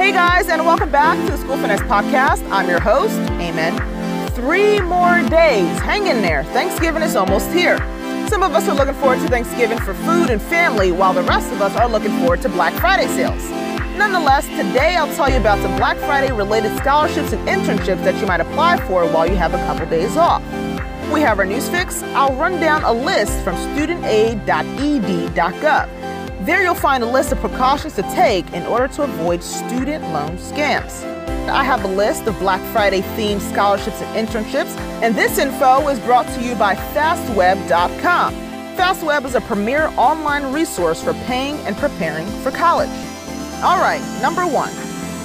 Hey guys, and welcome back to the School Finesse Podcast. I'm your host, Amen. Three more days. Hang in there. Thanksgiving is almost here. Some of us are looking forward to Thanksgiving for food and family, while the rest of us are looking forward to Black Friday sales. Nonetheless, today I'll tell you about some Black Friday related scholarships and internships that you might apply for while you have a couple days off. We have our news fix. I'll run down a list from studentaid.ed.gov. There you'll find a list of precautions to take in order to avoid student loan scams. I have a list of Black Friday themed scholarships and internships, and this info is brought to you by fastweb.com. Fastweb is a premier online resource for paying and preparing for college. All right, number one.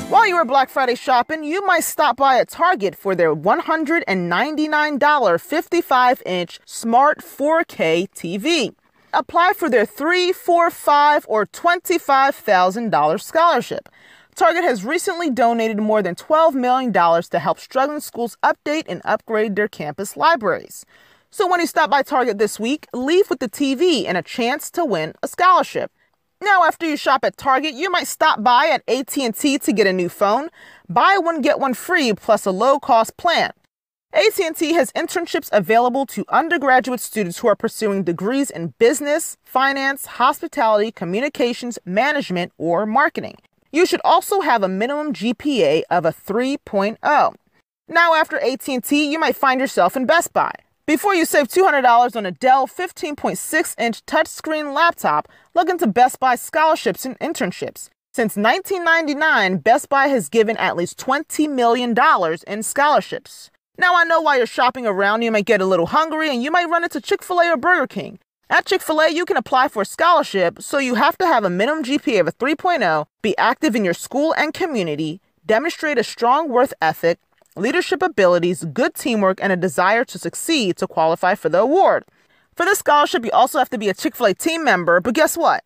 While you are Black Friday shopping, you might stop by a Target for their $199 55 inch smart 4K TV apply for their three, four, five, or $25,000 scholarship. Target has recently donated more than $12 million to help struggling schools update and upgrade their campus libraries. So when you stop by Target this week, leave with the TV and a chance to win a scholarship. Now, after you shop at Target, you might stop by at AT&T to get a new phone. Buy one get one free plus a low-cost plan. AT&T has internships available to undergraduate students who are pursuing degrees in business, finance, hospitality, communications, management, or marketing. You should also have a minimum GPA of a 3.0. Now after AT&T, you might find yourself in Best Buy. Before you save $200 on a Dell 15.6-inch touchscreen laptop, look into Best Buy scholarships and internships. Since 1999, Best Buy has given at least $20 million in scholarships. Now, I know while you're shopping around, you might get a little hungry and you might run into Chick fil A or Burger King. At Chick fil A, you can apply for a scholarship, so you have to have a minimum GPA of a 3.0, be active in your school and community, demonstrate a strong worth ethic, leadership abilities, good teamwork, and a desire to succeed to qualify for the award. For this scholarship, you also have to be a Chick fil A team member, but guess what?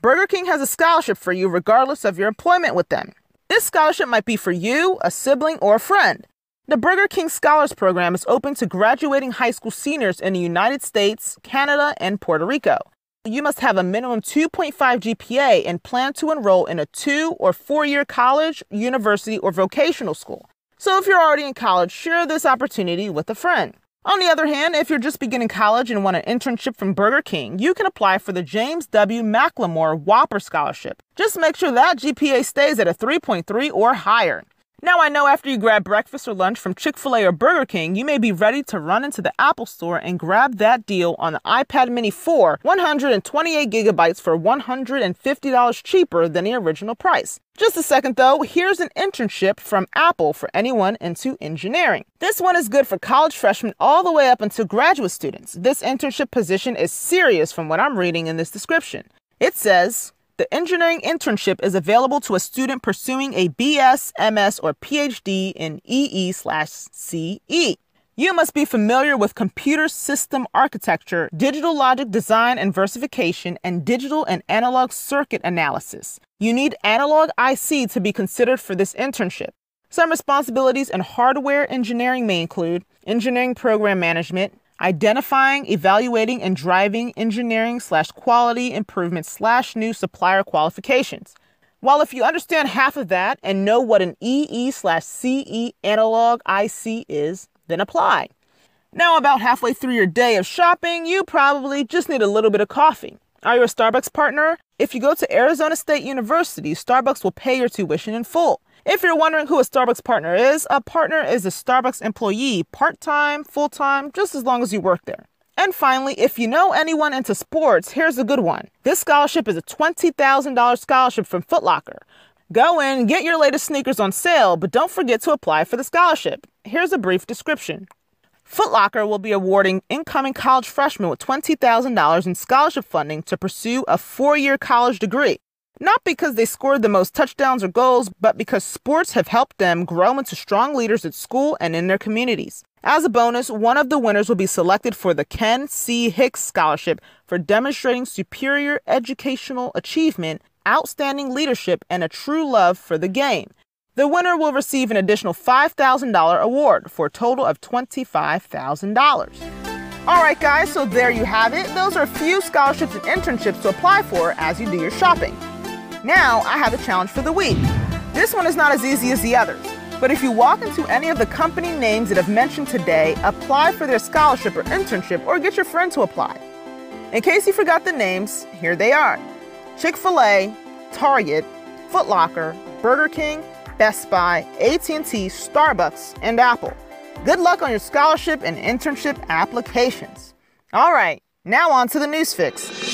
Burger King has a scholarship for you regardless of your employment with them. This scholarship might be for you, a sibling, or a friend. The Burger King Scholars Program is open to graduating high school seniors in the United States, Canada, and Puerto Rico. You must have a minimum 2.5 GPA and plan to enroll in a two or four year college, university, or vocational school. So if you're already in college, share this opportunity with a friend. On the other hand, if you're just beginning college and want an internship from Burger King, you can apply for the James W. McLamore Whopper Scholarship. Just make sure that GPA stays at a 3.3 or higher. Now, I know after you grab breakfast or lunch from Chick fil A or Burger King, you may be ready to run into the Apple Store and grab that deal on the iPad Mini 4, 128 gigabytes for $150 cheaper than the original price. Just a second though, here's an internship from Apple for anyone into engineering. This one is good for college freshmen all the way up until graduate students. This internship position is serious from what I'm reading in this description. It says, the engineering internship is available to a student pursuing a BS, MS, or PhD in EE/CE. You must be familiar with computer system architecture, digital logic design and verification, and digital and analog circuit analysis. You need analog IC to be considered for this internship. Some responsibilities in hardware engineering may include engineering program management, identifying, evaluating, and driving engineering slash quality improvement slash new supplier qualifications. While if you understand half of that and know what an EE slash CE analog IC is, then apply. Now, about halfway through your day of shopping, you probably just need a little bit of coffee. Are you a Starbucks partner? If you go to Arizona State University, Starbucks will pay your tuition in full. If you're wondering who a Starbucks partner is, a partner is a Starbucks employee, part time, full time, just as long as you work there. And finally, if you know anyone into sports, here's a good one. This scholarship is a $20,000 scholarship from Footlocker. Go in, get your latest sneakers on sale, but don't forget to apply for the scholarship. Here's a brief description. Footlocker will be awarding incoming college freshmen with $20,000 in scholarship funding to pursue a four year college degree not because they scored the most touchdowns or goals, but because sports have helped them grow into strong leaders at school and in their communities. As a bonus, one of the winners will be selected for the Ken C. Hicks Scholarship for demonstrating superior educational achievement, outstanding leadership, and a true love for the game. The winner will receive an additional $5,000 award for a total of $25,000. All right, guys, so there you have it. Those are a few scholarships and internships to apply for as you do your shopping. Now, I have a challenge for the week. This one is not as easy as the others, but if you walk into any of the company names that I've mentioned today, apply for their scholarship or internship or get your friend to apply. In case you forgot the names, here they are Chick fil A, Target, Foot Locker, Burger King, Best Buy, AT&T, Starbucks, and Apple. Good luck on your scholarship and internship applications. All right, now on to the news fix.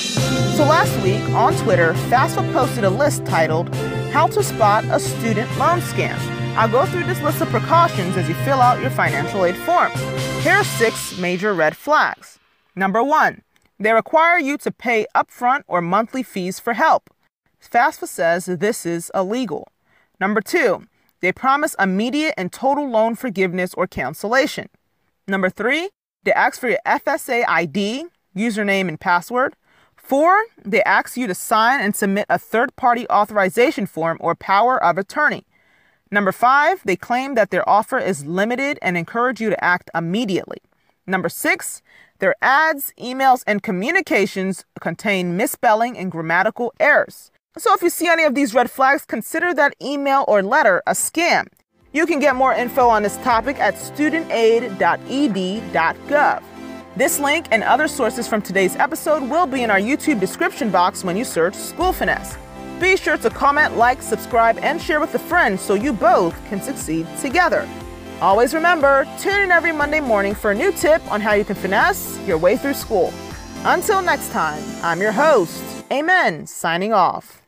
So last week on Twitter, FAFSA posted a list titled How to Spot a Student Loan Scam. I'll go through this list of precautions as you fill out your financial aid form. Here are six major red flags. Number one, they require you to pay upfront or monthly fees for help. FAFSA says this is illegal. Number two, they promise immediate and total loan forgiveness or cancellation. Number three, they ask for your FSA ID, username, and password. Four, they ask you to sign and submit a third party authorization form or power of attorney. Number five, they claim that their offer is limited and encourage you to act immediately. Number six, their ads, emails, and communications contain misspelling and grammatical errors. So if you see any of these red flags, consider that email or letter a scam. You can get more info on this topic at studentaid.ed.gov. This link and other sources from today's episode will be in our YouTube description box when you search School Finesse. Be sure to comment, like, subscribe, and share with a friend so you both can succeed together. Always remember, tune in every Monday morning for a new tip on how you can finesse your way through school. Until next time, I'm your host, Amen, signing off.